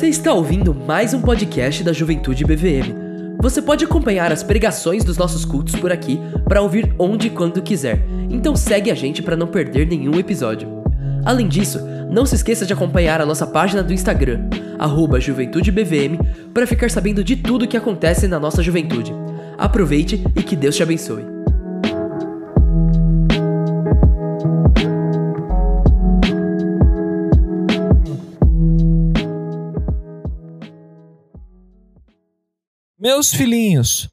Você está ouvindo mais um podcast da Juventude BVM. Você pode acompanhar as pregações dos nossos cultos por aqui para ouvir onde e quando quiser. Então segue a gente para não perder nenhum episódio. Além disso, não se esqueça de acompanhar a nossa página do Instagram, JuventudeBVM, para ficar sabendo de tudo que acontece na nossa juventude. Aproveite e que Deus te abençoe. Meus filhinhos,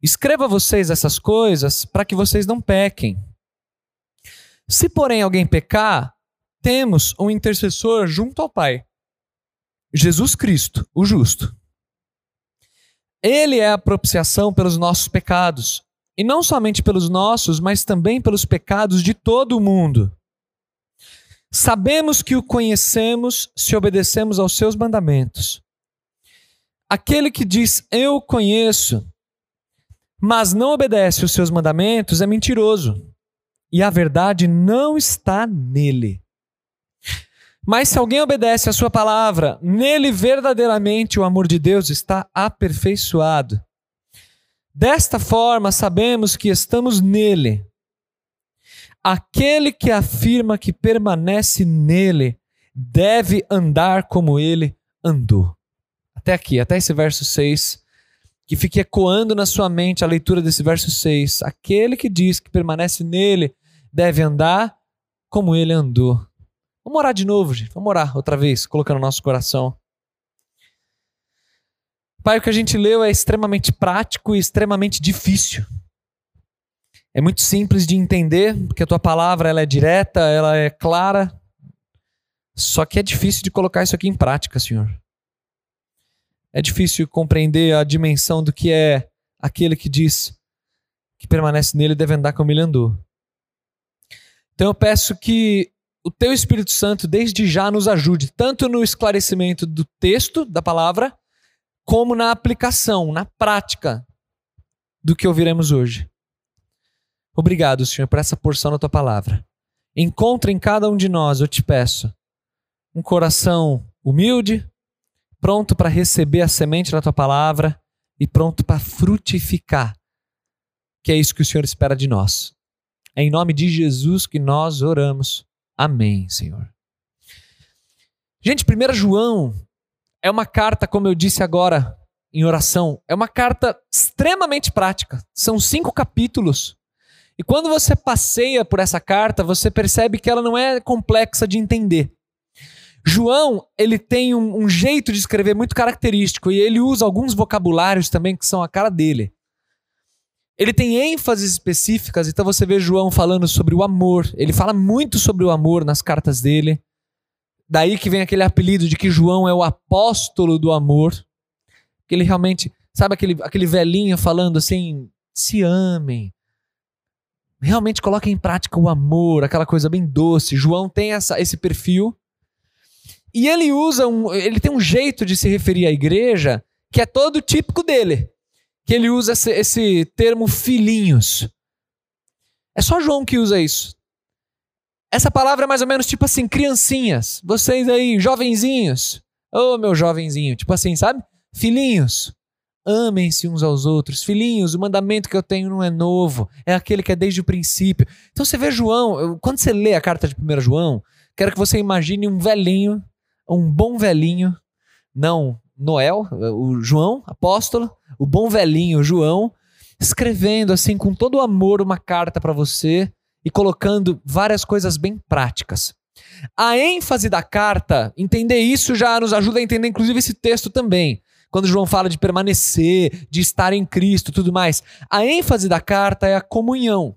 escreva vocês essas coisas para que vocês não pequem. Se, porém, alguém pecar, temos um intercessor junto ao Pai, Jesus Cristo, o justo. Ele é a propiciação pelos nossos pecados, e não somente pelos nossos, mas também pelos pecados de todo o mundo. Sabemos que o conhecemos se obedecemos aos seus mandamentos. Aquele que diz eu conheço, mas não obedece os seus mandamentos é mentiroso, e a verdade não está nele. Mas se alguém obedece a sua palavra, nele verdadeiramente o amor de Deus está aperfeiçoado. Desta forma, sabemos que estamos nele. Aquele que afirma que permanece nele deve andar como ele andou. Até aqui, até esse verso 6, que fique ecoando na sua mente a leitura desse verso 6. Aquele que diz que permanece nele deve andar como ele andou. Vamos orar de novo, gente. Vamos orar outra vez, colocando no nosso coração. Pai, o que a gente leu é extremamente prático e extremamente difícil. É muito simples de entender, porque a tua palavra ela é direta, ela é clara. Só que é difícil de colocar isso aqui em prática, Senhor. É difícil compreender a dimensão do que é aquele que diz que permanece nele deve andar como ele andou. Então eu peço que o teu Espírito Santo desde já nos ajude, tanto no esclarecimento do texto da palavra, como na aplicação, na prática do que ouviremos hoje. Obrigado, Senhor, por essa porção da tua palavra. Encontre em cada um de nós, eu te peço, um coração humilde, pronto para receber a semente da tua palavra e pronto para frutificar, que é isso que o Senhor espera de nós. É em nome de Jesus que nós oramos. Amém, Senhor. Gente, 1 João é uma carta, como eu disse agora em oração, é uma carta extremamente prática. São cinco capítulos. E quando você passeia por essa carta, você percebe que ela não é complexa de entender. João, ele tem um, um jeito de escrever muito característico e ele usa alguns vocabulários também que são a cara dele. Ele tem ênfases específicas, então você vê João falando sobre o amor. Ele fala muito sobre o amor nas cartas dele. Daí que vem aquele apelido de que João é o apóstolo do amor. Que ele realmente, sabe aquele, aquele velhinho falando assim: se amem. Realmente coloquem em prática o amor, aquela coisa bem doce. João tem essa, esse perfil. E ele usa um, ele tem um jeito de se referir à igreja que é todo típico dele que ele usa esse, esse termo filhinhos. É só João que usa isso. Essa palavra é mais ou menos tipo assim, criancinhas. Vocês aí, jovenzinhos. Ô, oh, meu jovenzinho. Tipo assim, sabe? Filhinhos. Amem-se uns aos outros. Filhinhos, o mandamento que eu tenho não é novo. É aquele que é desde o princípio. Então você vê João, quando você lê a carta de 1 João, quero que você imagine um velhinho, um bom velhinho, não Noel, o João, apóstolo, o bom velhinho João, escrevendo assim com todo o amor uma carta para você e colocando várias coisas bem práticas. A ênfase da carta, entender isso já nos ajuda a entender inclusive esse texto também. Quando João fala de permanecer, de estar em Cristo, tudo mais. A ênfase da carta é a comunhão.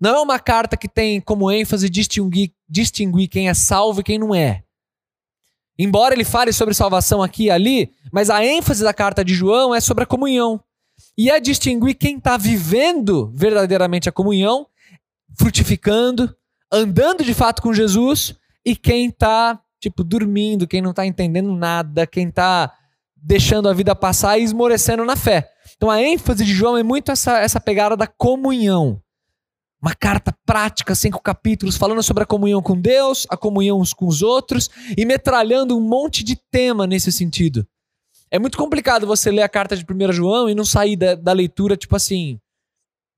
Não é uma carta que tem como ênfase distinguir, distinguir quem é salvo e quem não é. Embora ele fale sobre salvação aqui e ali, mas a ênfase da carta de João é sobre a comunhão. E é distinguir quem está vivendo verdadeiramente a comunhão, frutificando, andando de fato com Jesus, e quem está, tipo, dormindo, quem não está entendendo nada, quem está deixando a vida passar e esmorecendo na fé. Então a ênfase de João é muito essa, essa pegada da comunhão. Uma carta prática, cinco capítulos, falando sobre a comunhão com Deus, a comunhão uns com os outros e metralhando um monte de tema nesse sentido. É muito complicado você ler a carta de 1 João e não sair da, da leitura, tipo assim,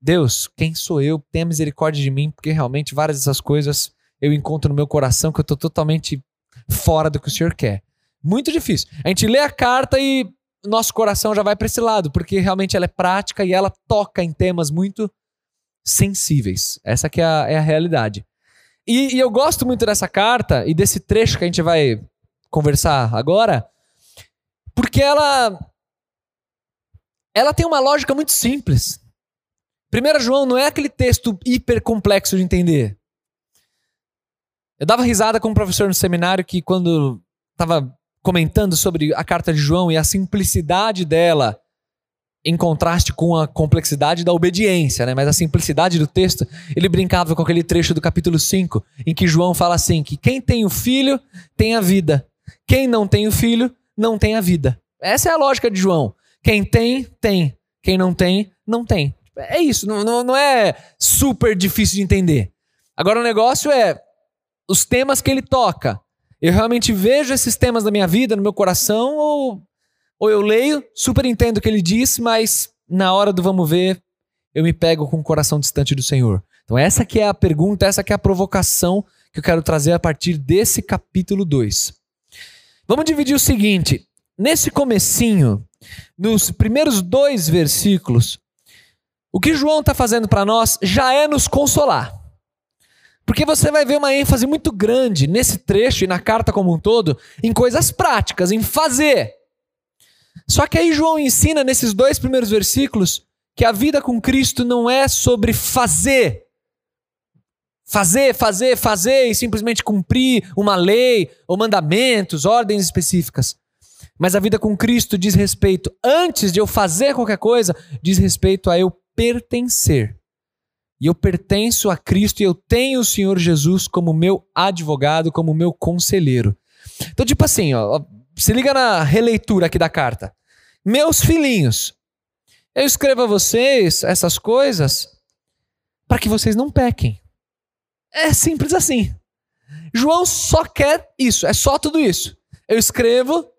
Deus, quem sou eu? Tenha misericórdia de mim, porque realmente várias dessas coisas eu encontro no meu coração que eu estou totalmente fora do que o Senhor quer. Muito difícil. A gente lê a carta e nosso coração já vai para esse lado, porque realmente ela é prática e ela toca em temas muito sensíveis. Essa que é a, é a realidade. E, e eu gosto muito dessa carta e desse trecho que a gente vai conversar agora, porque ela ela tem uma lógica muito simples. 1 João não é aquele texto hiper complexo de entender. Eu dava risada com um professor no seminário que, quando estava comentando sobre a carta de João e a simplicidade dela, em contraste com a complexidade da obediência, né? Mas a simplicidade do texto, ele brincava com aquele trecho do capítulo 5, em que João fala assim: que quem tem o filho tem a vida, quem não tem o filho não tem a vida. Essa é a lógica de João. Quem tem, tem. Quem não tem, não tem. É isso, não, não, não é super difícil de entender. Agora o negócio é os temas que ele toca. Eu realmente vejo esses temas na minha vida, no meu coração, ou ou eu leio, super entendo o que ele diz, mas na hora do vamos ver, eu me pego com o coração distante do Senhor. Então essa que é a pergunta, essa que é a provocação que eu quero trazer a partir desse capítulo 2. Vamos dividir o seguinte, nesse comecinho, nos primeiros dois versículos, o que João está fazendo para nós já é nos consolar. Porque você vai ver uma ênfase muito grande nesse trecho e na carta como um todo em coisas práticas, em fazer. Só que aí João ensina nesses dois primeiros versículos que a vida com Cristo não é sobre fazer. Fazer, fazer, fazer e simplesmente cumprir uma lei ou mandamentos, ordens específicas. Mas a vida com Cristo diz respeito, antes de eu fazer qualquer coisa, diz respeito a eu pertencer. E eu pertenço a Cristo e eu tenho o Senhor Jesus como meu advogado, como meu conselheiro. Então, tipo assim, ó, se liga na releitura aqui da carta. Meus filhinhos, eu escrevo a vocês essas coisas para que vocês não pequem. É simples assim. João só quer isso, é só tudo isso. Eu escrevo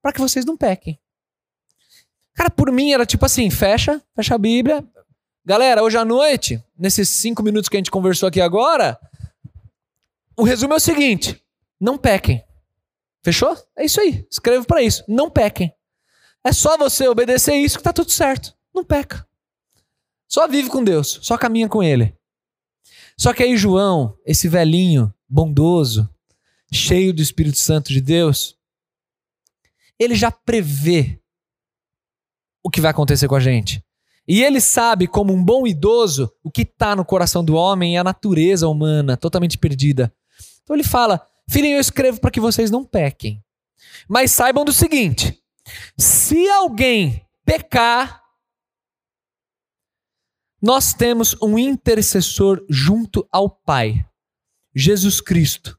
para que vocês não pequem. Cara, por mim era tipo assim: fecha, fecha a Bíblia. Galera, hoje à noite, nesses cinco minutos que a gente conversou aqui agora, o resumo é o seguinte: não pequem. Fechou? É isso aí. Escrevo para isso. Não pequem. É só você obedecer isso que tá tudo certo. Não peca. Só vive com Deus, só caminha com ele. Só que aí João, esse velhinho bondoso, cheio do Espírito Santo de Deus, ele já prevê o que vai acontecer com a gente. E ele sabe, como um bom idoso, o que está no coração do homem e a natureza humana totalmente perdida. Então ele fala: Filhinho, eu escrevo para que vocês não pequem. Mas saibam do seguinte: se alguém pecar, nós temos um intercessor junto ao Pai, Jesus Cristo,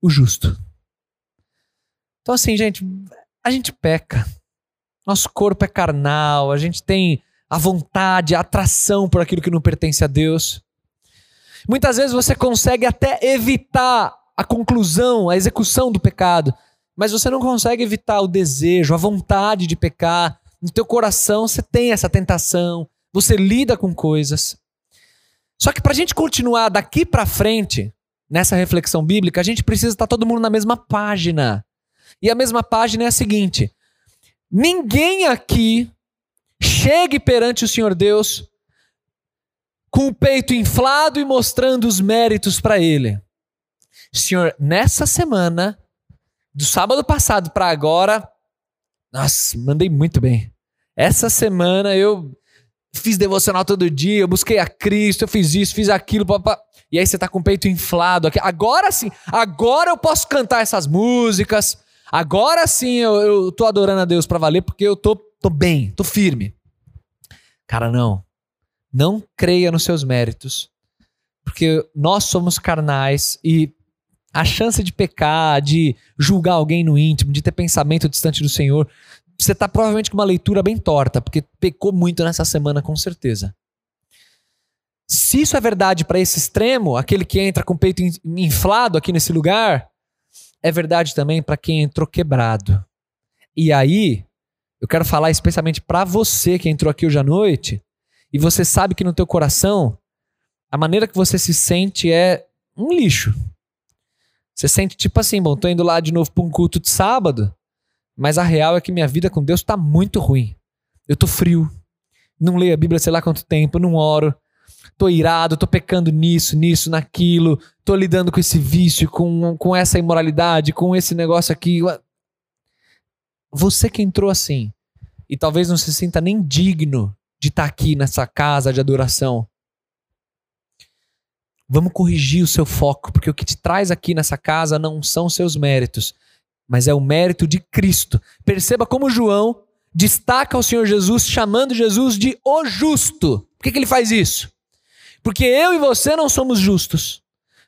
o justo. Então, assim, gente, a gente peca. Nosso corpo é carnal, a gente tem a vontade, a atração por aquilo que não pertence a Deus. Muitas vezes você consegue até evitar a conclusão, a execução do pecado, mas você não consegue evitar o desejo, a vontade de pecar. No teu coração você tem essa tentação, você lida com coisas. Só que para a gente continuar daqui para frente nessa reflexão bíblica, a gente precisa estar todo mundo na mesma página. E a mesma página é a seguinte: ninguém aqui chegue perante o Senhor Deus com o peito inflado e mostrando os méritos para Ele. Senhor, nessa semana, do sábado passado para agora, nossa, mandei muito bem. Essa semana eu fiz devocional todo dia, eu busquei a Cristo, eu fiz isso, fiz aquilo, papá. E aí você tá com o peito inflado. Agora sim, agora eu posso cantar essas músicas. Agora sim eu, eu tô adorando a Deus para valer, porque eu tô, tô bem, tô firme. Cara, não. Não creia nos seus méritos. Porque nós somos carnais e a chance de pecar, de julgar alguém no íntimo, de ter pensamento distante do Senhor, você está provavelmente com uma leitura bem torta, porque pecou muito nessa semana, com certeza. Se isso é verdade para esse extremo, aquele que entra com o peito inflado aqui nesse lugar, é verdade também para quem entrou quebrado. E aí, eu quero falar especialmente para você que entrou aqui hoje à noite e você sabe que no teu coração a maneira que você se sente é um lixo. Você sente tipo assim, bom, tô indo lá de novo para um culto de sábado, mas a real é que minha vida com Deus está muito ruim. Eu tô frio, não leio a Bíblia sei lá quanto tempo, não oro, tô irado, tô pecando nisso, nisso, naquilo, tô lidando com esse vício, com, com essa imoralidade, com esse negócio aqui. Você que entrou assim e talvez não se sinta nem digno de estar tá aqui nessa casa de adoração. Vamos corrigir o seu foco, porque o que te traz aqui nessa casa não são seus méritos, mas é o mérito de Cristo. Perceba como João destaca o Senhor Jesus chamando Jesus de o justo. Por que, que ele faz isso? Porque eu e você não somos justos.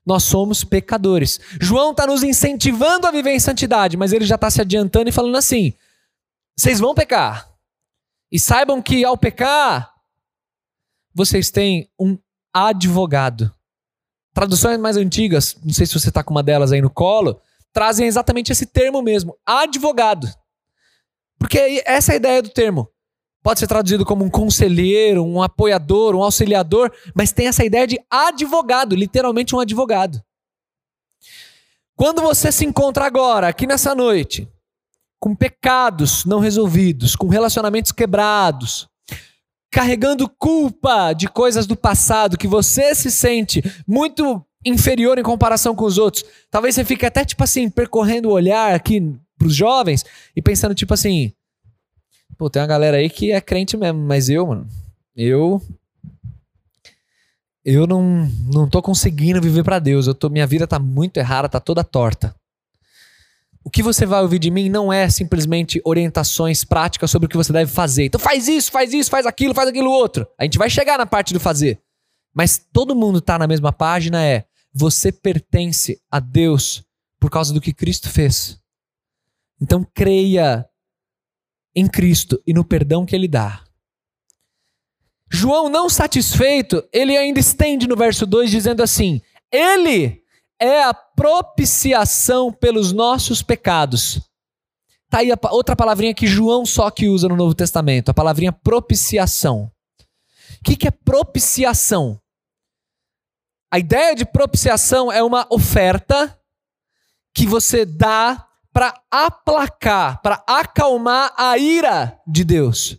Nós somos pecadores. João está nos incentivando a viver em santidade, mas ele já está se adiantando e falando assim: vocês vão pecar. E saibam que ao pecar, vocês têm um advogado. Traduções mais antigas, não sei se você está com uma delas aí no colo, trazem exatamente esse termo mesmo: advogado. Porque essa é a ideia do termo. Pode ser traduzido como um conselheiro, um apoiador, um auxiliador, mas tem essa ideia de advogado, literalmente um advogado. Quando você se encontra agora, aqui nessa noite, com pecados não resolvidos, com relacionamentos quebrados, carregando culpa de coisas do passado que você se sente muito inferior em comparação com os outros. Talvez você fique até tipo assim, percorrendo o olhar aqui para os jovens e pensando tipo assim, Pô, tem uma galera aí que é crente mesmo, mas eu, mano, eu eu não não tô conseguindo viver para Deus. Eu tô minha vida tá muito errada, tá toda torta. O que você vai ouvir de mim não é simplesmente orientações práticas sobre o que você deve fazer. Então faz isso, faz isso, faz aquilo, faz aquilo outro. A gente vai chegar na parte do fazer. Mas todo mundo tá na mesma página é você pertence a Deus por causa do que Cristo fez. Então creia em Cristo e no perdão que ele dá. João, não satisfeito, ele ainda estende no verso 2 dizendo assim: Ele é a propiciação pelos nossos pecados. Tá aí a, outra palavrinha que João só que usa no Novo Testamento, a palavrinha propiciação. O que, que é propiciação? A ideia de propiciação é uma oferta que você dá para aplacar, para acalmar a ira de Deus.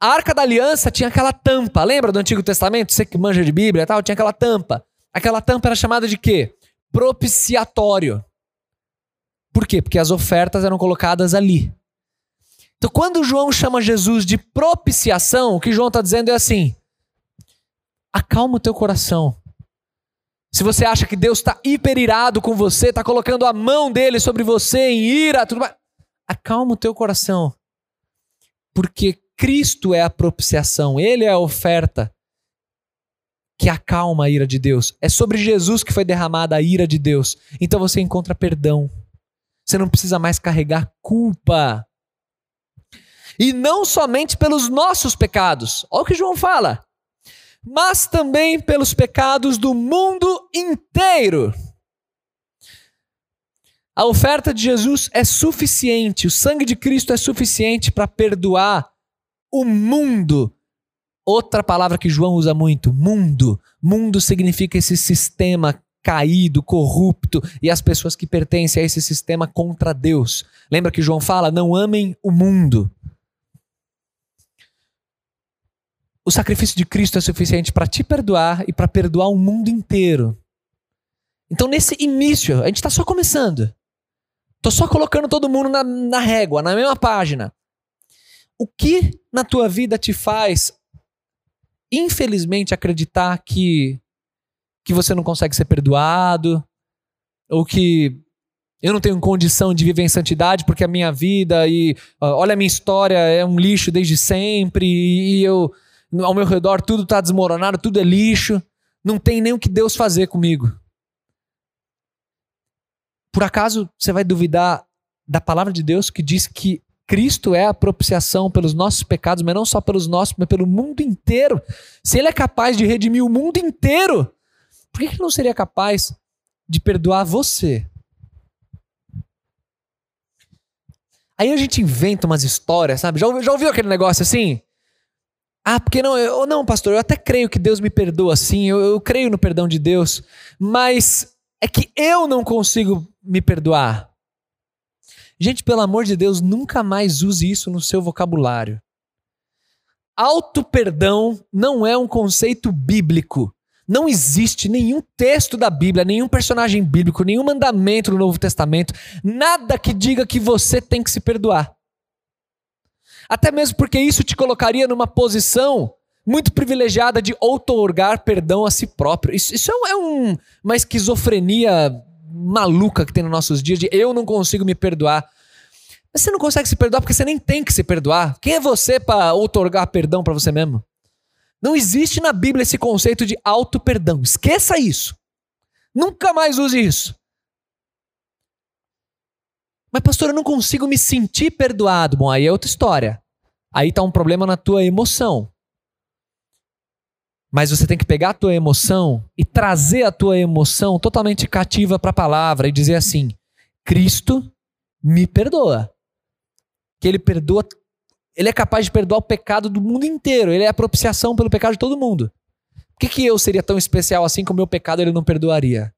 A Arca da Aliança tinha aquela tampa, lembra do Antigo Testamento? Você que manja de Bíblia e tal, tinha aquela tampa. Aquela tampa era chamada de quê? Propiciatório. Por quê? Porque as ofertas eram colocadas ali. Então, quando João chama Jesus de propiciação, o que João está dizendo é assim: acalma o teu coração. Se você acha que Deus está hiperirado com você, está colocando a mão dele sobre você em ira, tudo mais, acalma o teu coração. Porque Cristo é a propiciação, ele é a oferta que acalma a ira de Deus. É sobre Jesus que foi derramada a ira de Deus. Então você encontra perdão. Você não precisa mais carregar culpa. E não somente pelos nossos pecados. Olha o que João fala mas também pelos pecados do mundo inteiro. A oferta de Jesus é suficiente, o sangue de Cristo é suficiente para perdoar o mundo. Outra palavra que João usa muito, mundo. Mundo significa esse sistema caído, corrupto e as pessoas que pertencem a esse sistema contra Deus. Lembra que João fala: não amem o mundo. O sacrifício de Cristo é suficiente para te perdoar e para perdoar o mundo inteiro. Então, nesse início, a gente está só começando. Estou só colocando todo mundo na, na régua, na mesma página. O que na tua vida te faz, infelizmente, acreditar que, que você não consegue ser perdoado? Ou que eu não tenho condição de viver em santidade porque a minha vida e olha a minha história é um lixo desde sempre e eu ao meu redor tudo está desmoronado, tudo é lixo, não tem nem o que Deus fazer comigo. Por acaso você vai duvidar da palavra de Deus que diz que Cristo é a propiciação pelos nossos pecados, mas não só pelos nossos, mas pelo mundo inteiro. Se ele é capaz de redimir o mundo inteiro, por que ele não seria capaz de perdoar você? Aí a gente inventa umas histórias, sabe? Já, ouviu, já ouviu aquele negócio assim? Ah, porque não, eu, não, pastor, eu até creio que Deus me perdoa sim, eu, eu creio no perdão de Deus, mas é que eu não consigo me perdoar. Gente, pelo amor de Deus, nunca mais use isso no seu vocabulário. Auto-perdão não é um conceito bíblico. Não existe nenhum texto da Bíblia, nenhum personagem bíblico, nenhum mandamento no Novo Testamento, nada que diga que você tem que se perdoar. Até mesmo porque isso te colocaria numa posição muito privilegiada de outorgar perdão a si próprio. Isso, isso é, um, é uma esquizofrenia maluca que tem nos nossos dias de eu não consigo me perdoar. Mas você não consegue se perdoar porque você nem tem que se perdoar. Quem é você para outorgar perdão para você mesmo? Não existe na Bíblia esse conceito de auto-perdão. Esqueça isso. Nunca mais use isso. Mas, pastor, eu não consigo me sentir perdoado. Bom, aí é outra história. Aí está um problema na tua emoção. Mas você tem que pegar a tua emoção e trazer a tua emoção totalmente cativa para a palavra e dizer assim: Cristo me perdoa. Que ele perdoa ele é capaz de perdoar o pecado do mundo inteiro. Ele é a propiciação pelo pecado de todo mundo. Por que, que eu seria tão especial assim que o meu pecado ele não perdoaria?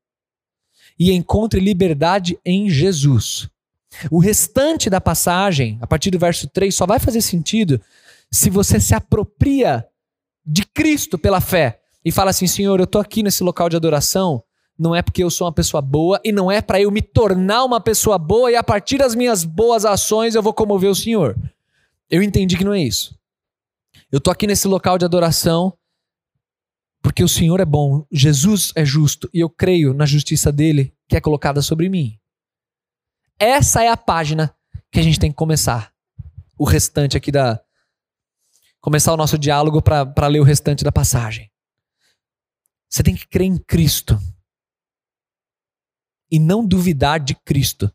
E encontre liberdade em Jesus. O restante da passagem, a partir do verso 3, só vai fazer sentido se você se apropria de Cristo pela fé e fala assim: Senhor, eu estou aqui nesse local de adoração, não é porque eu sou uma pessoa boa e não é para eu me tornar uma pessoa boa e a partir das minhas boas ações eu vou comover o Senhor. Eu entendi que não é isso. Eu tô aqui nesse local de adoração porque o Senhor é bom, Jesus é justo e eu creio na justiça dele que é colocada sobre mim. Essa é a página que a gente tem que começar. O restante aqui da. Começar o nosso diálogo para ler o restante da passagem. Você tem que crer em Cristo. E não duvidar de Cristo.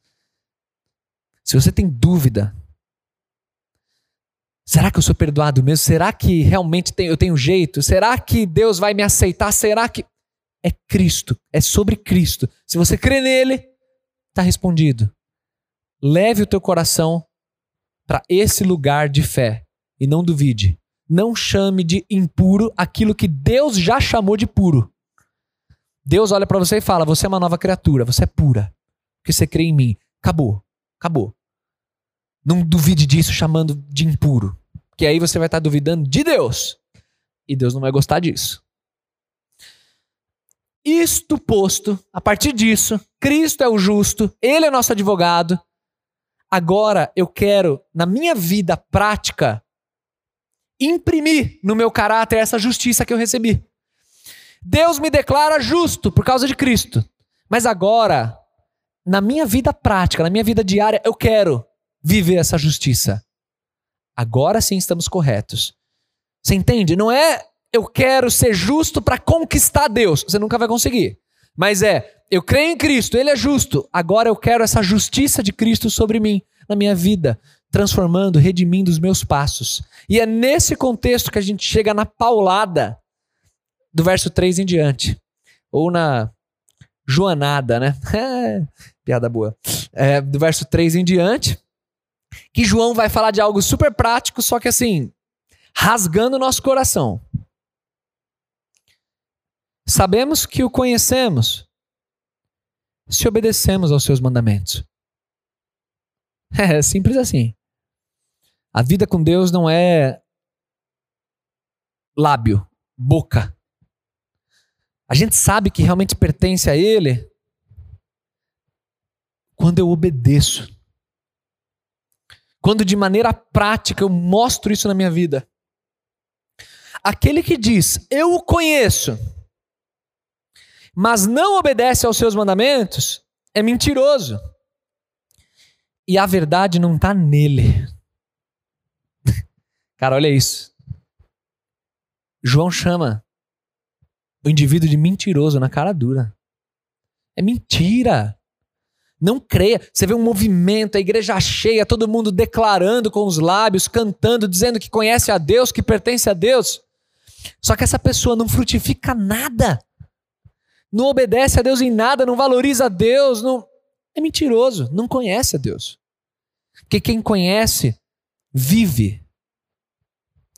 Se você tem dúvida Será que eu sou perdoado mesmo? Será que realmente eu tenho jeito? Será que Deus vai me aceitar? Será que. É Cristo, é sobre Cristo. Se você crê nele, está respondido. Leve o teu coração para esse lugar de fé e não duvide. Não chame de impuro aquilo que Deus já chamou de puro. Deus olha para você e fala: Você é uma nova criatura, você é pura, porque você crê em mim. Acabou, acabou. Não duvide disso chamando de impuro. Que aí você vai estar duvidando de Deus. E Deus não vai gostar disso. Isto posto, a partir disso, Cristo é o justo, Ele é nosso advogado. Agora eu quero, na minha vida prática, imprimir no meu caráter essa justiça que eu recebi. Deus me declara justo por causa de Cristo. Mas agora, na minha vida prática, na minha vida diária, eu quero viver essa justiça. Agora sim estamos corretos. Você entende? Não é eu quero ser justo para conquistar Deus. Você nunca vai conseguir. Mas é, eu creio em Cristo, Ele é justo. Agora eu quero essa justiça de Cristo sobre mim, na minha vida, transformando, redimindo os meus passos. E é nesse contexto que a gente chega na paulada do verso 3 em diante. Ou na joanada, né? Piada boa. É, do verso 3 em diante que João vai falar de algo super prático, só que assim, rasgando o nosso coração. Sabemos que o conhecemos se obedecemos aos seus mandamentos. É simples assim. A vida com Deus não é lábio, boca. A gente sabe que realmente pertence a Ele quando eu obedeço. Quando de maneira prática eu mostro isso na minha vida. Aquele que diz, eu o conheço, mas não obedece aos seus mandamentos, é mentiroso. E a verdade não está nele. Cara, olha isso. João chama o indivíduo de mentiroso na cara dura. É mentira. Não creia. Você vê um movimento, a igreja cheia, todo mundo declarando com os lábios, cantando, dizendo que conhece a Deus, que pertence a Deus. Só que essa pessoa não frutifica nada. Não obedece a Deus em nada, não valoriza a Deus, não é mentiroso, não conhece a Deus. Porque quem conhece vive.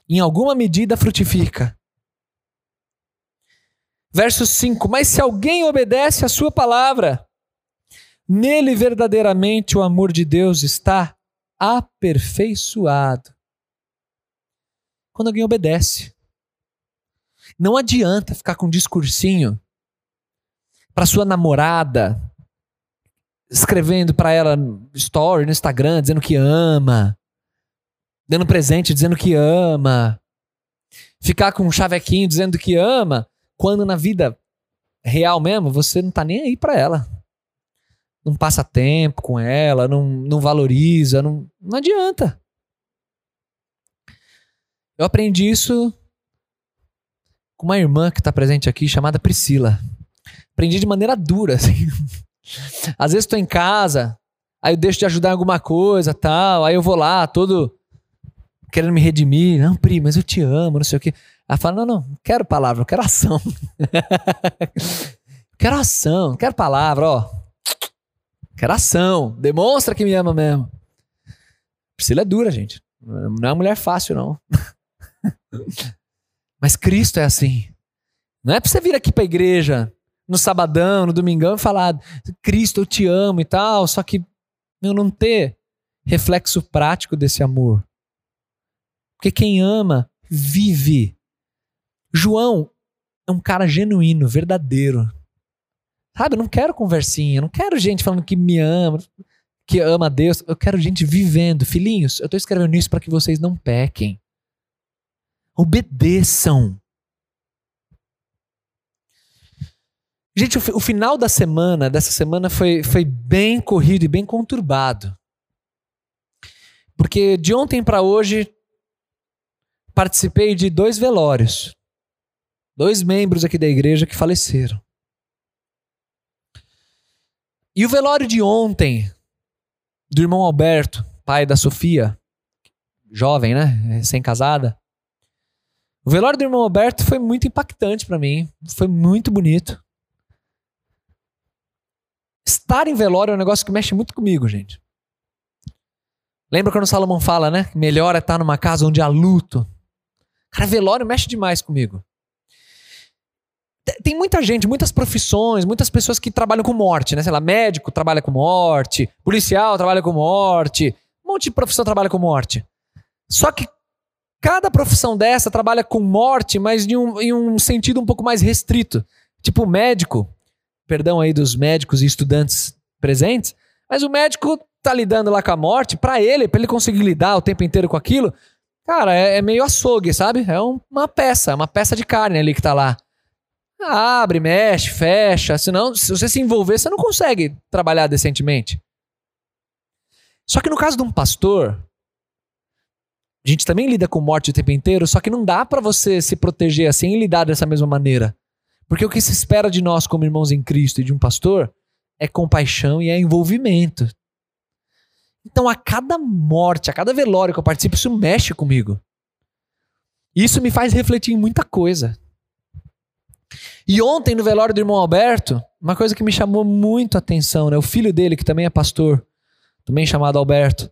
Em alguma medida frutifica. Verso 5: Mas se alguém obedece a sua palavra, nele verdadeiramente o amor de Deus está aperfeiçoado. Quando alguém obedece. Não adianta ficar com um discursinho para sua namorada, escrevendo para ela story no Instagram dizendo que ama, dando presente dizendo que ama, ficar com um chavequinho dizendo que ama, quando na vida real mesmo você não tá nem aí para ela. Não passa tempo com ela, não, não valoriza, não, não adianta. Eu aprendi isso com uma irmã que está presente aqui, chamada Priscila. Aprendi de maneira dura, assim. Às vezes estou em casa, aí eu deixo de ajudar em alguma coisa, tal, aí eu vou lá, todo querendo me redimir. Não, Pri, mas eu te amo, não sei o quê. Ela fala: não, não, não quero palavra, eu quero ação. quero ação, não quero palavra, ó. Quero ação. Demonstra que me ama mesmo. Priscila é dura, gente. Não é uma mulher fácil, não. Mas Cristo é assim. Não é pra você vir aqui pra igreja no sabadão, no domingão e falar Cristo, eu te amo e tal, só que eu não ter reflexo prático desse amor. Porque quem ama vive. João é um cara genuíno, verdadeiro. Sabe, eu não quero conversinha, eu não quero gente falando que me ama, que ama a Deus. Eu quero gente vivendo. Filhinhos, eu estou escrevendo isso para que vocês não pequem. Obedeçam. Gente, o, final da semana, dessa semana, foi, foi bem corrido e bem conturbado. Porque de ontem para hoje, participei de dois velórios. Dois membros aqui da igreja que faleceram. E o velório de ontem, do irmão Alberto, pai da Sofia, jovem, né? Sem casada. O velório do irmão Alberto foi muito impactante para mim. Foi muito bonito. Estar em velório é um negócio que mexe muito comigo, gente. Lembra quando Salomão fala, né? Melhor é estar numa casa onde há luto. Cara, velório mexe demais comigo tem muita gente, muitas profissões, muitas pessoas que trabalham com morte, né? Sei lá, médico trabalha com morte, policial trabalha com morte, um monte de profissão trabalha com morte. Só que cada profissão dessa trabalha com morte, mas em um, em um sentido um pouco mais restrito. Tipo, médico, perdão aí dos médicos e estudantes presentes, mas o médico tá lidando lá com a morte, para ele, para ele conseguir lidar o tempo inteiro com aquilo, cara, é, é meio açougue, sabe? É um, uma peça, uma peça de carne ali que tá lá. Abre, mexe, fecha. Senão, se você se envolver, você não consegue trabalhar decentemente. Só que no caso de um pastor, a gente também lida com morte o tempo inteiro, só que não dá para você se proteger assim e lidar dessa mesma maneira. Porque o que se espera de nós como irmãos em Cristo e de um pastor é compaixão e é envolvimento. Então, a cada morte, a cada velório que eu participo, isso mexe comigo. Isso me faz refletir em muita coisa. E ontem, no velório do irmão Alberto, uma coisa que me chamou muito a atenção, né? O filho dele, que também é pastor, também chamado Alberto,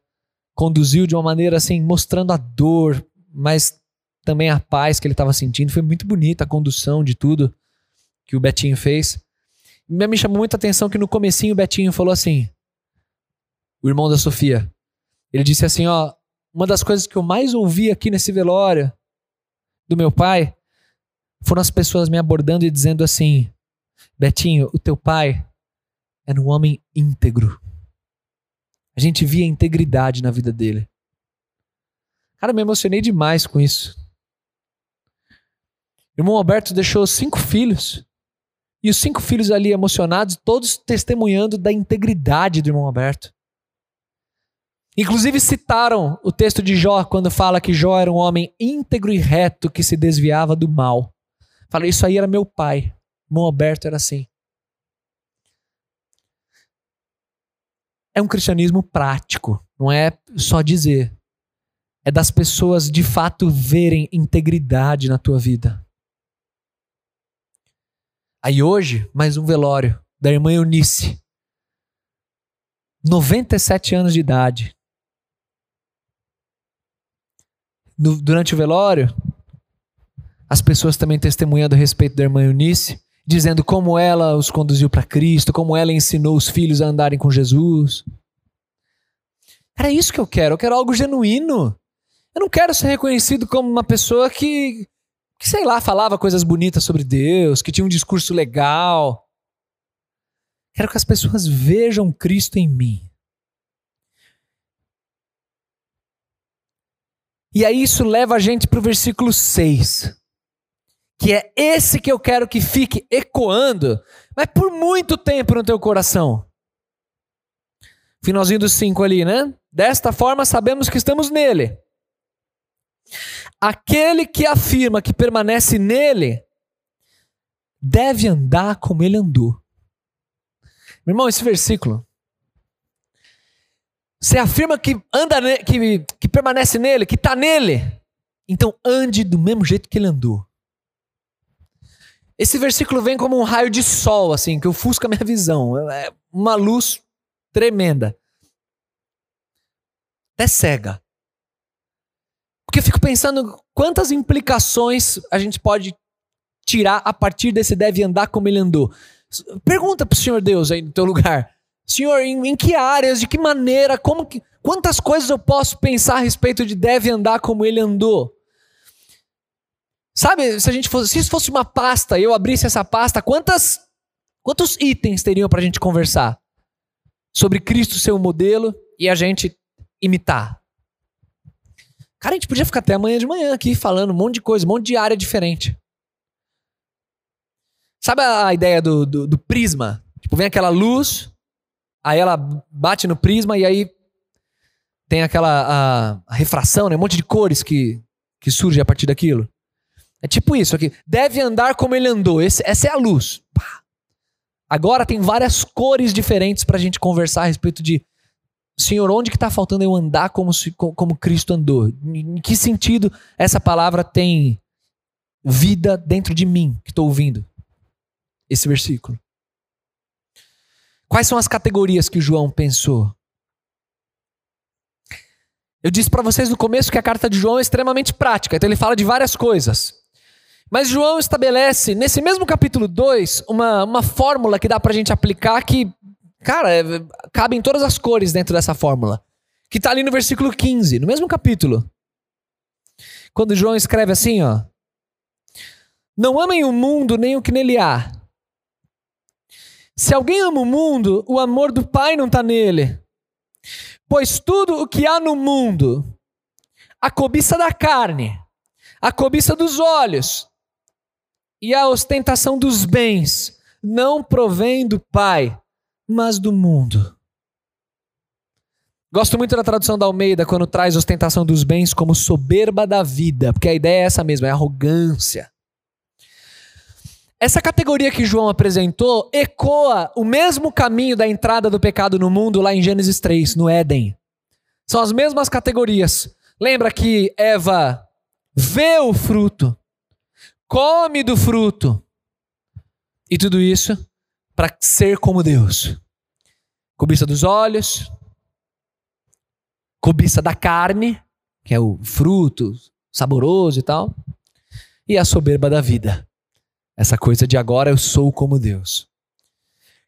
conduziu de uma maneira assim, mostrando a dor, mas também a paz que ele estava sentindo. Foi muito bonita a condução de tudo que o Betinho fez. Me chamou muita atenção que no comecinho o Betinho falou assim, o irmão da Sofia, ele disse assim, ó, uma das coisas que eu mais ouvi aqui nesse velório do meu pai foram as pessoas me abordando e dizendo assim: Betinho, o teu pai era um homem íntegro. A gente via integridade na vida dele. Cara, me emocionei demais com isso. Irmão Alberto deixou cinco filhos. E os cinco filhos ali emocionados, todos testemunhando da integridade do irmão Alberto. Inclusive citaram o texto de Jó quando fala que Jó era um homem íntegro e reto que se desviava do mal. Falei, isso aí era meu pai. Mão aberto era assim. é um cristianismo prático, não é só dizer. É das pessoas de fato verem integridade na tua vida. Aí hoje, mais um velório da irmã Eunice. 97 anos de idade. No, durante o velório, as pessoas também testemunhando a respeito da irmã Eunice, dizendo como ela os conduziu para Cristo, como ela ensinou os filhos a andarem com Jesus. Era isso que eu quero, eu quero algo genuíno. Eu não quero ser reconhecido como uma pessoa que, que sei lá, falava coisas bonitas sobre Deus, que tinha um discurso legal. Quero que as pessoas vejam Cristo em mim. E aí isso leva a gente para o versículo 6 que é esse que eu quero que fique ecoando, mas por muito tempo no teu coração. Finalzinho dos cinco ali, né? Desta forma sabemos que estamos nele. Aquele que afirma que permanece nele deve andar como ele andou. Meu irmão, esse versículo. Você afirma que anda que, que permanece nele, que está nele. Então ande do mesmo jeito que ele andou. Esse versículo vem como um raio de sol, assim, que ofusca a minha visão. É uma luz tremenda. Até cega. Porque eu fico pensando quantas implicações a gente pode tirar a partir desse deve andar como ele andou. Pergunta pro Senhor Deus aí no teu lugar. Senhor, em, em que áreas, de que maneira, como que, quantas coisas eu posso pensar a respeito de deve andar como ele andou? Sabe, se a gente fosse, se isso fosse uma pasta e eu abrisse essa pasta, quantas quantos itens teriam para a gente conversar sobre Cristo ser o modelo e a gente imitar? Cara, a gente podia ficar até amanhã de manhã aqui falando um monte de coisa, um monte de área diferente. Sabe a ideia do, do, do prisma? Tipo, vem aquela luz, aí ela bate no prisma e aí tem aquela a, a refração, né? um monte de cores que, que surge a partir daquilo. É tipo isso aqui. Deve andar como ele andou. Esse, essa é a luz. Agora tem várias cores diferentes para a gente conversar a respeito de Senhor, onde que está faltando eu andar como, como Cristo andou? Em que sentido essa palavra tem vida dentro de mim que estou ouvindo esse versículo? Quais são as categorias que João pensou? Eu disse para vocês no começo que a carta de João é extremamente prática, então ele fala de várias coisas. Mas João estabelece, nesse mesmo capítulo 2, uma, uma fórmula que dá pra gente aplicar que, cara, é, cabe em todas as cores dentro dessa fórmula. Que tá ali no versículo 15, no mesmo capítulo. Quando João escreve assim, ó. Não amem o mundo nem o que nele há. Se alguém ama o mundo, o amor do Pai não está nele. Pois tudo o que há no mundo, a cobiça da carne, a cobiça dos olhos e a ostentação dos bens não provém do Pai, mas do mundo. Gosto muito da tradução da Almeida quando traz ostentação dos bens como soberba da vida, porque a ideia é essa mesma, é arrogância. Essa categoria que João apresentou ecoa o mesmo caminho da entrada do pecado no mundo lá em Gênesis 3, no Éden. São as mesmas categorias. Lembra que Eva vê o fruto, come do fruto. E tudo isso para ser como Deus. Cobiça dos olhos, cobiça da carne, que é o fruto saboroso e tal, e a soberba da vida. Essa coisa de agora eu sou como Deus.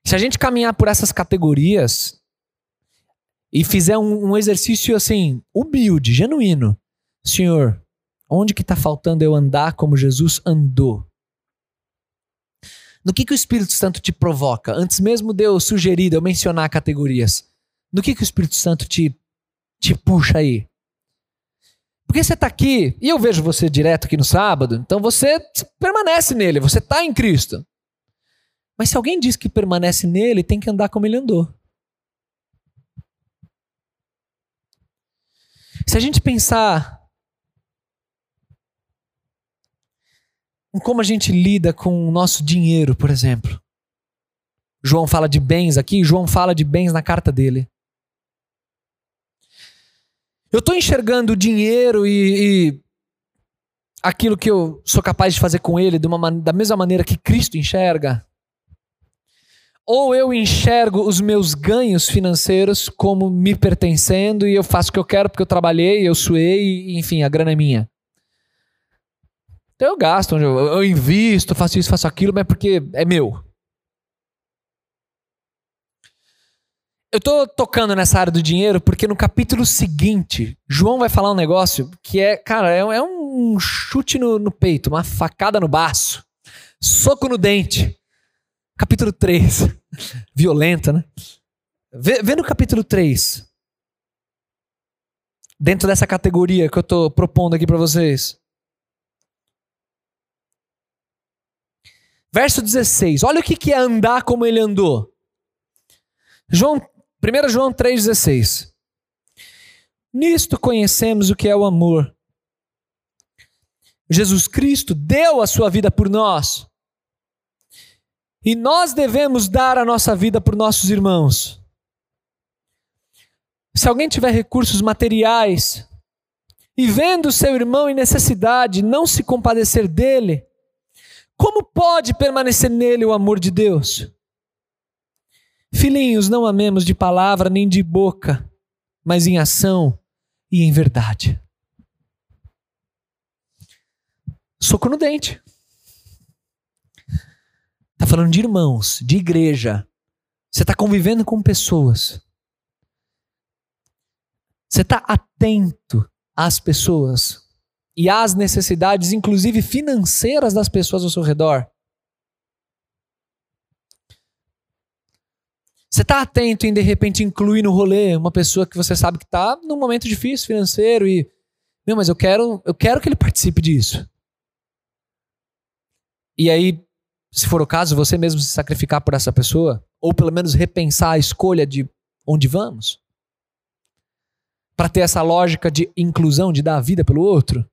Se a gente caminhar por essas categorias e fizer um, um exercício assim, humilde, genuíno, Senhor, Onde que está faltando eu andar como Jesus andou? No que, que o Espírito Santo te provoca? Antes mesmo de eu sugerir, de eu mencionar categorias. No que, que o Espírito Santo te, te puxa aí? Porque você está aqui, e eu vejo você direto aqui no sábado, então você permanece nele, você está em Cristo. Mas se alguém diz que permanece nele, tem que andar como ele andou. Se a gente pensar como a gente lida com o nosso dinheiro, por exemplo. João fala de bens aqui, João fala de bens na carta dele. Eu estou enxergando o dinheiro e, e, aquilo que eu sou capaz de fazer com ele de uma, da mesma maneira que Cristo enxerga? Ou eu enxergo os meus ganhos financeiros como me pertencendo e eu faço o que eu quero porque eu trabalhei, eu suei, enfim, a grana é minha. Então eu gasto, eu invisto, faço isso, faço aquilo, mas porque é meu. Eu tô tocando nessa área do dinheiro porque no capítulo seguinte, João vai falar um negócio que é, cara, é, é um chute no, no peito, uma facada no baço, soco no dente. Capítulo 3. Violenta, né? Vê, vê no capítulo 3. Dentro dessa categoria que eu estou propondo aqui para vocês. Verso 16. Olha o que, que é andar como ele andou. João, 1 João 3,16. Nisto conhecemos o que é o amor. Jesus Cristo deu a sua vida por nós. E nós devemos dar a nossa vida por nossos irmãos. Se alguém tiver recursos materiais e vendo seu irmão em necessidade, não se compadecer dele, como pode permanecer nele o amor de Deus? Filhinhos, não amemos de palavra nem de boca, mas em ação e em verdade. Soco no dente. Está falando de irmãos, de igreja. Você está convivendo com pessoas. Você está atento às pessoas e às necessidades, inclusive financeiras, das pessoas ao seu redor. Você está atento em de repente incluir no rolê uma pessoa que você sabe que está num momento difícil financeiro e, meu, mas eu quero, eu quero que ele participe disso. E aí se for o caso, você mesmo se sacrificar por essa pessoa? Ou pelo menos repensar a escolha de onde vamos? Para ter essa lógica de inclusão, de dar a vida pelo outro?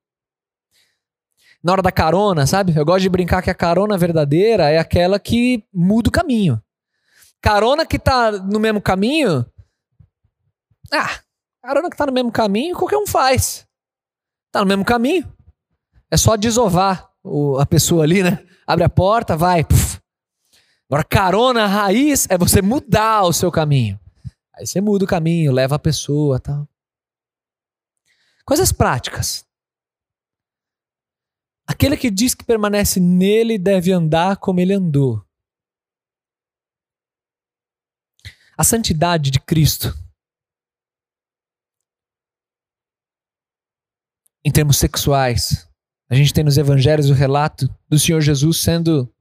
Na hora da carona, sabe? Eu gosto de brincar que a carona verdadeira é aquela que muda o caminho. Carona que tá no mesmo caminho. Ah, carona que tá no mesmo caminho, qualquer um faz. Tá no mesmo caminho. É só desovar o, a pessoa ali, né? Abre a porta, vai. Puf. Agora, carona raiz é você mudar o seu caminho. Aí você muda o caminho, leva a pessoa tal. Coisas práticas. Aquele que diz que permanece nele deve andar como ele andou. A santidade de Cristo. Em termos sexuais, a gente tem nos evangelhos o relato do Senhor Jesus sendo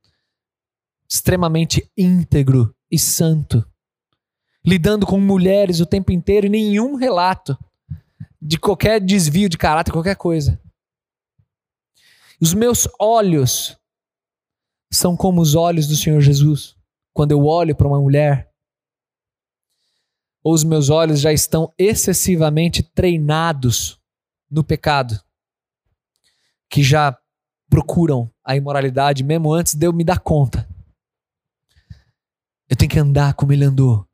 extremamente íntegro e santo, lidando com mulheres o tempo inteiro e nenhum relato de qualquer desvio de caráter, qualquer coisa. Os meus olhos são como os olhos do Senhor Jesus. Quando eu olho para uma mulher, ou os meus olhos já estão excessivamente treinados no pecado que já procuram a imoralidade mesmo antes de eu me dar conta. Eu tenho que andar como ele andou.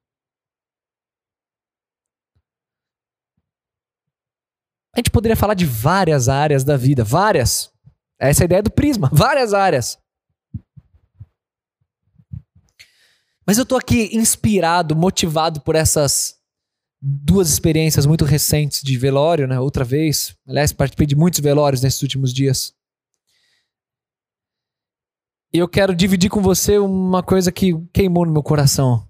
A gente poderia falar de várias áreas da vida, várias. Essa é a ideia do prisma, várias áreas. Mas eu estou aqui inspirado, motivado por essas duas experiências muito recentes de velório, né? Outra vez. Aliás, participei de muitos velórios nesses últimos dias. E eu quero dividir com você uma coisa que queimou no meu coração.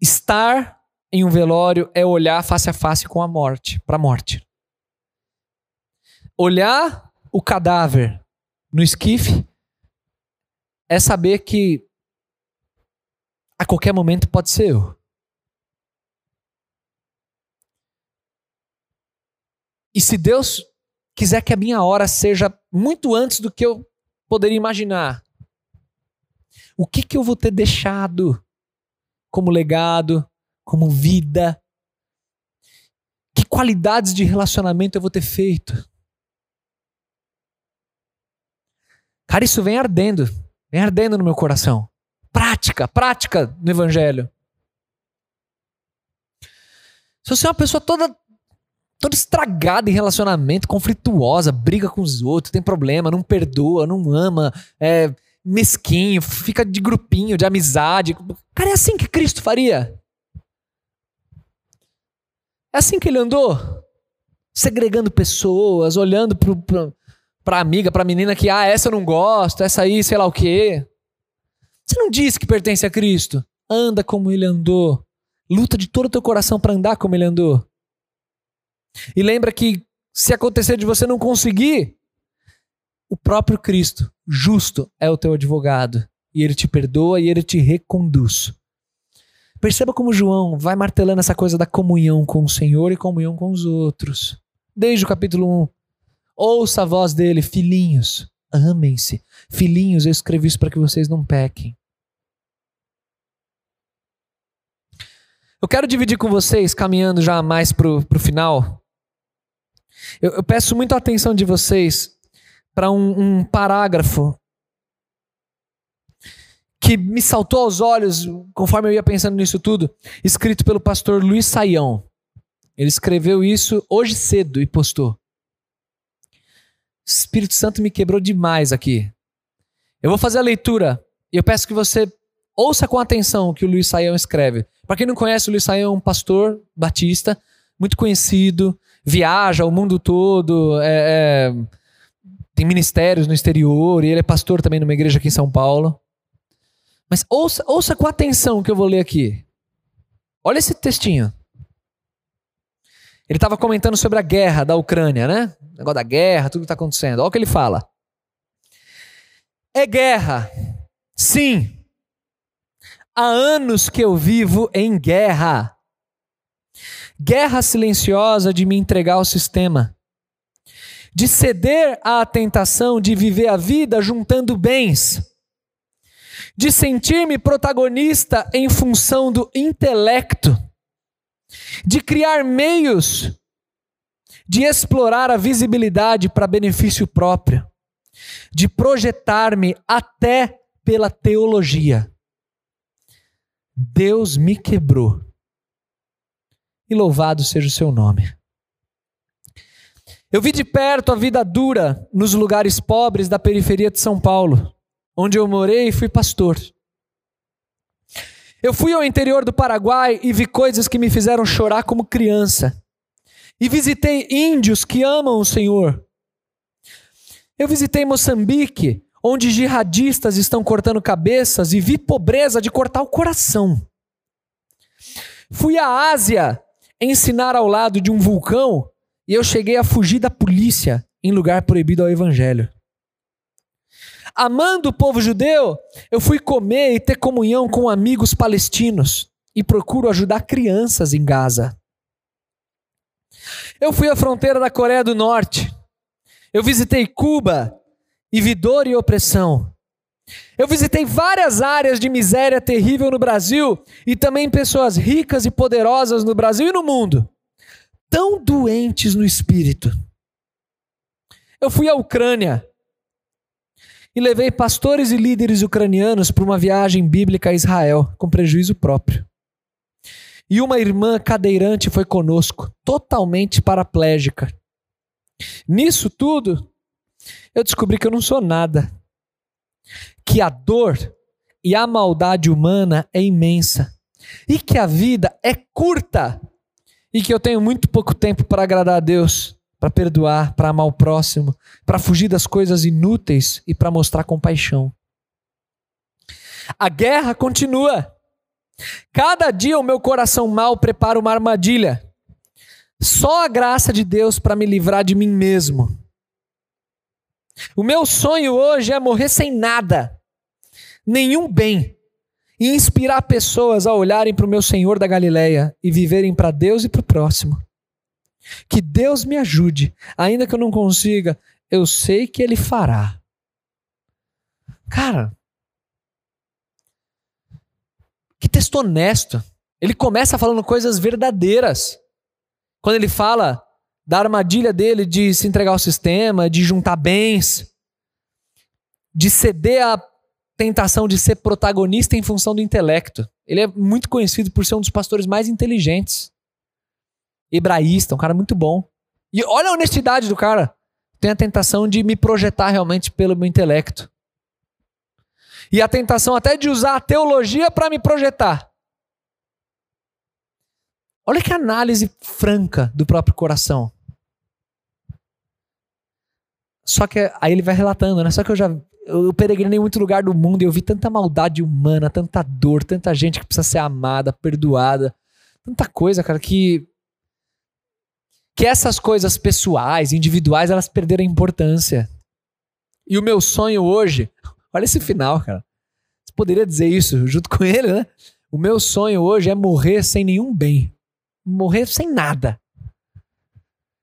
Estar em um velório é olhar face a face com a morte, para a morte. Olhar o cadáver no esquife é saber que a qualquer momento pode ser eu. E se Deus quiser que a minha hora seja muito antes do que eu poderia imaginar, o que, que eu vou ter deixado como legado, como vida? Que qualidades de relacionamento eu vou ter feito? Cara, isso vem ardendo, vem ardendo no meu coração. Prática, prática no Evangelho. Se você é uma pessoa toda toda estragada em relacionamento, conflituosa, briga com os outros, tem problema, não perdoa, não ama, é mesquinho, fica de grupinho, de amizade. Cara, é assim que Cristo faria. É assim que ele andou. Segregando pessoas, olhando pro, pra amiga, pra menina que, ah, essa eu não gosto, essa aí, sei lá o quê. Você não disse que pertence a Cristo. Anda como ele andou. Luta de todo o teu coração para andar como ele andou. E lembra que se acontecer de você não conseguir, o próprio Cristo, justo, é o teu advogado. E ele te perdoa e ele te reconduz. Perceba como João vai martelando essa coisa da comunhão com o Senhor e comunhão com os outros. Desde o capítulo 1. Ouça a voz dele, filhinhos, amem-se. Filhinhos, eu escrevi isso para que vocês não pequem. Eu quero dividir com vocês, caminhando já mais para o final. Eu, eu, peço muito a atenção de vocês para um, um parágrafo que me saltou aos olhos conforme eu ia pensando nisso tudo, escrito pelo pastor Luiz Saião. Ele escreveu isso hoje cedo e postou. Espírito Santo me quebrou demais aqui. Eu vou fazer a leitura e eu peço que você ouça com atenção o que o Luiz Saião escreve. Para quem não conhece, o Luiz Saião é um pastor batista, muito conhecido, viaja o mundo todo, é, é, tem ministérios no exterior e ele é pastor também numa igreja aqui em São Paulo. Mas ouça, ouça com atenção o que eu vou ler aqui. Olha esse textinho. Ele estava comentando sobre a guerra da Ucrânia, né? O negócio da guerra, tudo que está acontecendo. Olha o que ele fala. É guerra. Sim. Há anos que eu vivo em guerra. Guerra silenciosa de me entregar ao sistema. De ceder à tentação de viver a vida juntando bens de sentir-me protagonista em função do intelecto, de criar meios de explorar a visibilidade para benefício próprio, de projetar-me até pela teologia. Deus me quebrou. E louvado seja o seu nome. Eu vi de perto a vida dura nos lugares pobres da periferia de São Paulo onde eu morei e fui pastor. Eu fui ao interior do Paraguai e vi coisas que me fizeram chorar como criança. E visitei índios que amam o Senhor. Eu visitei Moçambique, onde jihadistas estão cortando cabeças e vi pobreza de cortar o coração. Fui à Ásia ensinar ao lado de um vulcão e eu cheguei a fugir da polícia em lugar proibido ao evangelho amando o povo judeu, eu fui comer e ter comunhão com amigos palestinos e procuro ajudar crianças em Gaza. Eu fui à fronteira da Coreia do Norte. Eu visitei Cuba e vi dor e opressão. Eu visitei várias áreas de miséria terrível no Brasil e também pessoas ricas e poderosas no Brasil e no mundo, tão doentes no espírito. Eu fui à Ucrânia e levei pastores e líderes ucranianos para uma viagem bíblica a Israel, com prejuízo próprio. E uma irmã cadeirante foi conosco, totalmente paraplégica. Nisso tudo, eu descobri que eu não sou nada. Que a dor e a maldade humana é imensa. E que a vida é curta. E que eu tenho muito pouco tempo para agradar a Deus para perdoar, para amar o próximo, para fugir das coisas inúteis e para mostrar compaixão. A guerra continua. Cada dia o meu coração mal prepara uma armadilha. Só a graça de Deus para me livrar de mim mesmo. O meu sonho hoje é morrer sem nada, nenhum bem, e inspirar pessoas a olharem para o meu Senhor da Galileia e viverem para Deus e para o próximo. Que Deus me ajude, ainda que eu não consiga, eu sei que Ele fará. Cara, que texto honesto. Ele começa falando coisas verdadeiras. Quando ele fala da armadilha dele de se entregar ao sistema, de juntar bens, de ceder à tentação de ser protagonista em função do intelecto. Ele é muito conhecido por ser um dos pastores mais inteligentes. Hebraísta, um cara muito bom. E olha a honestidade do cara. Tem a tentação de me projetar realmente pelo meu intelecto. E a tentação até de usar a teologia para me projetar. Olha que análise franca do próprio coração. Só que aí ele vai relatando, né? Só que eu já eu peregrinei em muito lugar do mundo e eu vi tanta maldade humana, tanta dor, tanta gente que precisa ser amada, perdoada, tanta coisa, cara, que que essas coisas pessoais, individuais, elas perderam importância. E o meu sonho hoje, olha esse final, cara. Você poderia dizer isso junto com ele, né? O meu sonho hoje é morrer sem nenhum bem. Morrer sem nada.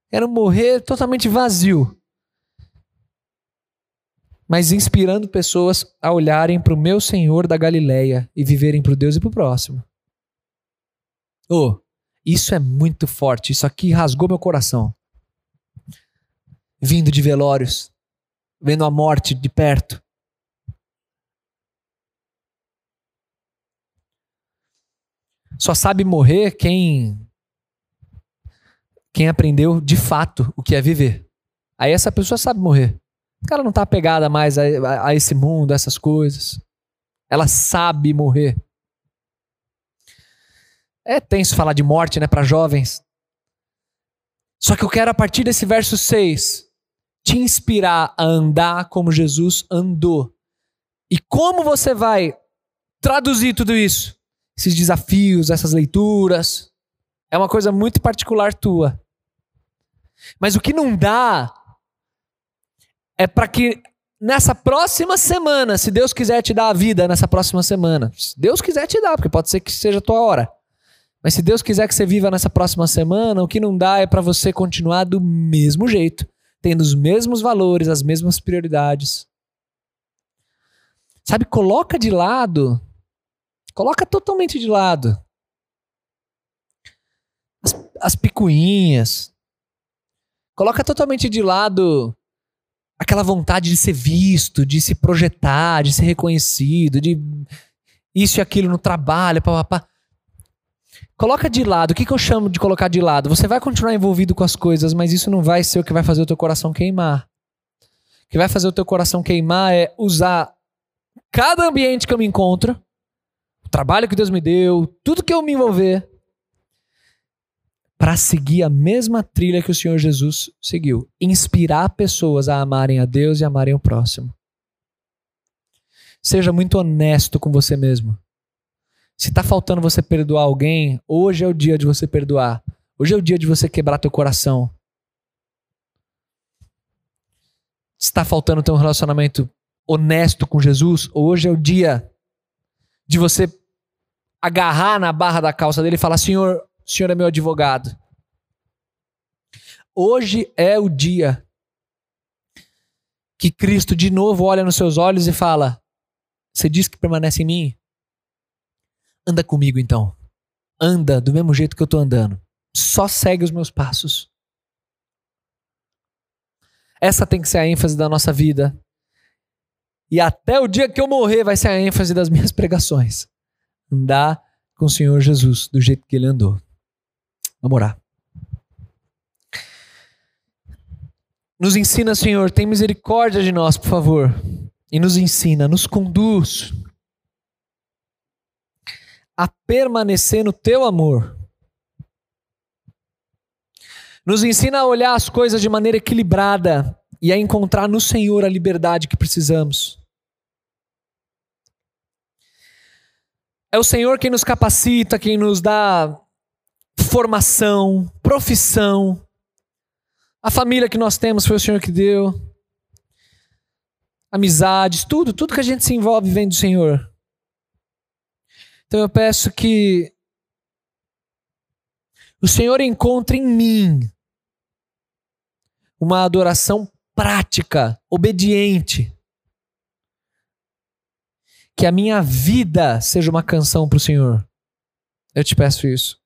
Quero morrer totalmente vazio. Mas inspirando pessoas a olharem para o meu Senhor da Galileia e viverem para o Deus e para o próximo. Oh, isso é muito forte. Isso aqui rasgou meu coração. Vindo de velórios, vendo a morte de perto. Só sabe morrer quem quem aprendeu de fato o que é viver. Aí essa pessoa sabe morrer. O cara não está apegada mais a, a, a esse mundo, a essas coisas. Ela sabe morrer. É tenso falar de morte, né, para jovens. Só que eu quero, a partir desse verso 6, te inspirar a andar como Jesus andou. E como você vai traduzir tudo isso? Esses desafios, essas leituras. É uma coisa muito particular tua. Mas o que não dá é para que nessa próxima semana, se Deus quiser te dar a vida nessa próxima semana, se Deus quiser te dar, porque pode ser que seja a tua hora. Mas se Deus quiser que você viva nessa próxima semana, o que não dá é para você continuar do mesmo jeito, tendo os mesmos valores, as mesmas prioridades. Sabe, coloca de lado, coloca totalmente de lado as, as picuinhas, coloca totalmente de lado aquela vontade de ser visto, de se projetar, de ser reconhecido, de isso e aquilo no trabalho, papapá. Coloca de lado. O que, que eu chamo de colocar de lado? Você vai continuar envolvido com as coisas, mas isso não vai ser o que vai fazer o teu coração queimar. O que vai fazer o teu coração queimar é usar cada ambiente que eu me encontro, o trabalho que Deus me deu, tudo que eu me envolver, para seguir a mesma trilha que o Senhor Jesus seguiu. Inspirar pessoas a amarem a Deus e amarem o próximo. Seja muito honesto com você mesmo. Se tá faltando você perdoar alguém, hoje é o dia de você perdoar. Hoje é o dia de você quebrar teu coração. Se está faltando ter um relacionamento honesto com Jesus, hoje é o dia de você agarrar na barra da calça dele e falar: Senhor, o Senhor é meu advogado. Hoje é o dia que Cristo de novo olha nos seus olhos e fala: Você diz que permanece em mim? Anda comigo então. Anda do mesmo jeito que eu tô andando. Só segue os meus passos. Essa tem que ser a ênfase da nossa vida. E até o dia que eu morrer vai ser a ênfase das minhas pregações. Andar com o Senhor Jesus do jeito que ele andou. Vamos orar. Nos ensina, Senhor, tem misericórdia de nós, por favor. E nos ensina, nos conduz a permanecer no teu amor. Nos ensina a olhar as coisas de maneira equilibrada e a encontrar no Senhor a liberdade que precisamos. É o Senhor quem nos capacita, quem nos dá formação, profissão. A família que nós temos foi o Senhor que deu. Amizades, tudo, tudo que a gente se envolve vem do Senhor. Então eu peço que o Senhor encontre em mim uma adoração prática, obediente. Que a minha vida seja uma canção para o Senhor. Eu te peço isso.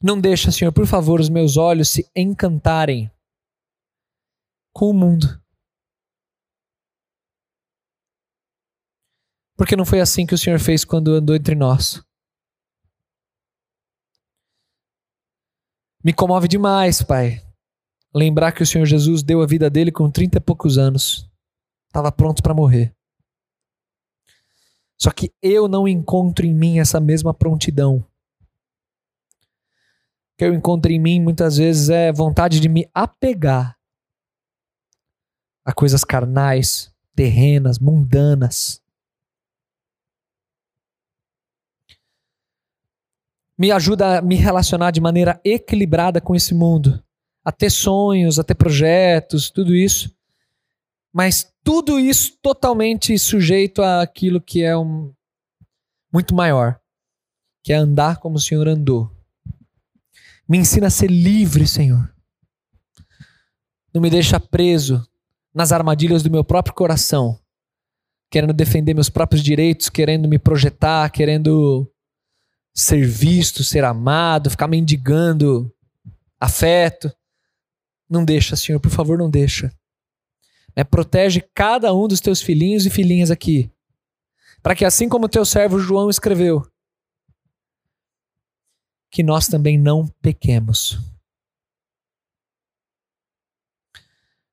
Não deixa, Senhor, por favor, os meus olhos se encantarem com o mundo. Porque não foi assim que o Senhor fez quando andou entre nós. Me comove demais, Pai, lembrar que o Senhor Jesus deu a vida dele com 30 e poucos anos. Estava pronto para morrer. Só que eu não encontro em mim essa mesma prontidão. O que eu encontro em mim muitas vezes é vontade de me apegar a coisas carnais, terrenas, mundanas. Me ajuda a me relacionar de maneira equilibrada com esse mundo, a ter sonhos, a ter projetos, tudo isso. Mas tudo isso totalmente sujeito àquilo que é um muito maior, que é andar como o Senhor andou. Me ensina a ser livre, Senhor. Não me deixa preso nas armadilhas do meu próprio coração, querendo defender meus próprios direitos, querendo me projetar, querendo ser visto, ser amado, ficar mendigando afeto. Não deixa, Senhor, por favor, não deixa. É, protege cada um dos teus filhinhos e filhinhas aqui. Para que, assim como teu servo João escreveu, que nós também não pequemos.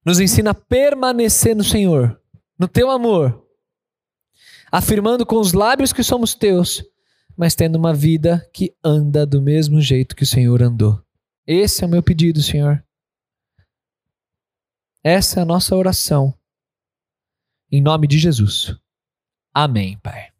nos ensina a permanecer no Senhor, no teu amor, afirmando com os lábios que somos teus, mas tendo uma vida que anda do mesmo jeito que o Senhor andou. Esse é o meu pedido, Senhor. Essa é a nossa oração. Em nome de Jesus. Amém, Pai.